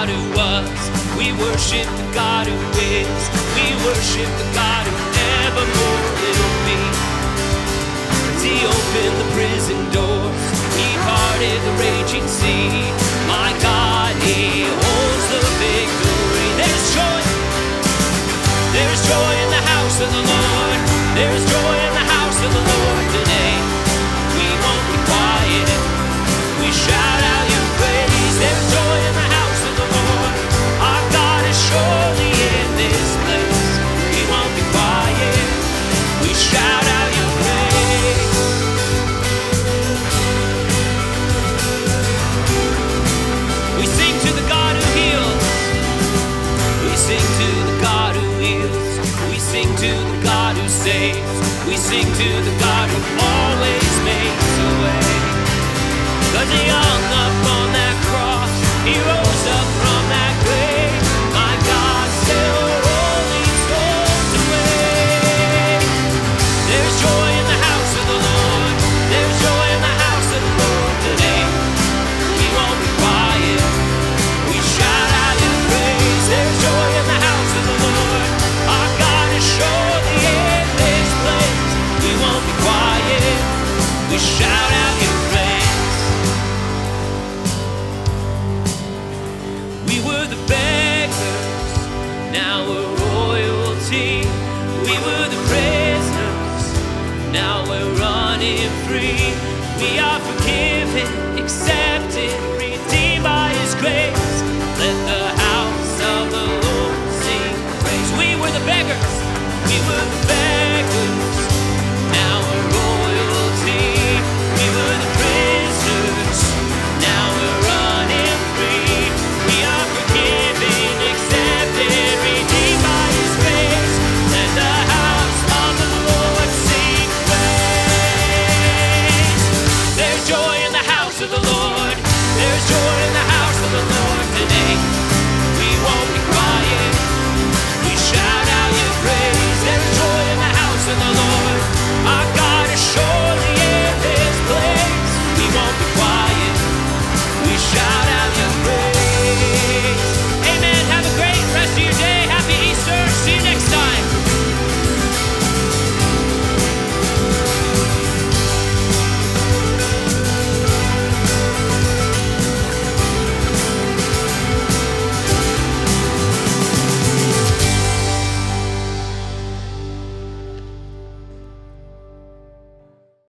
God who was. We worship the God who is. We worship the God who nevermore will be. As he opened the prison doors, he parted the raging sea. My God, he holds the victory. There's joy. There's joy in the house of the Lord. There's joy in the house of the Lord. the God who always makes a way. Cause he hung up on that.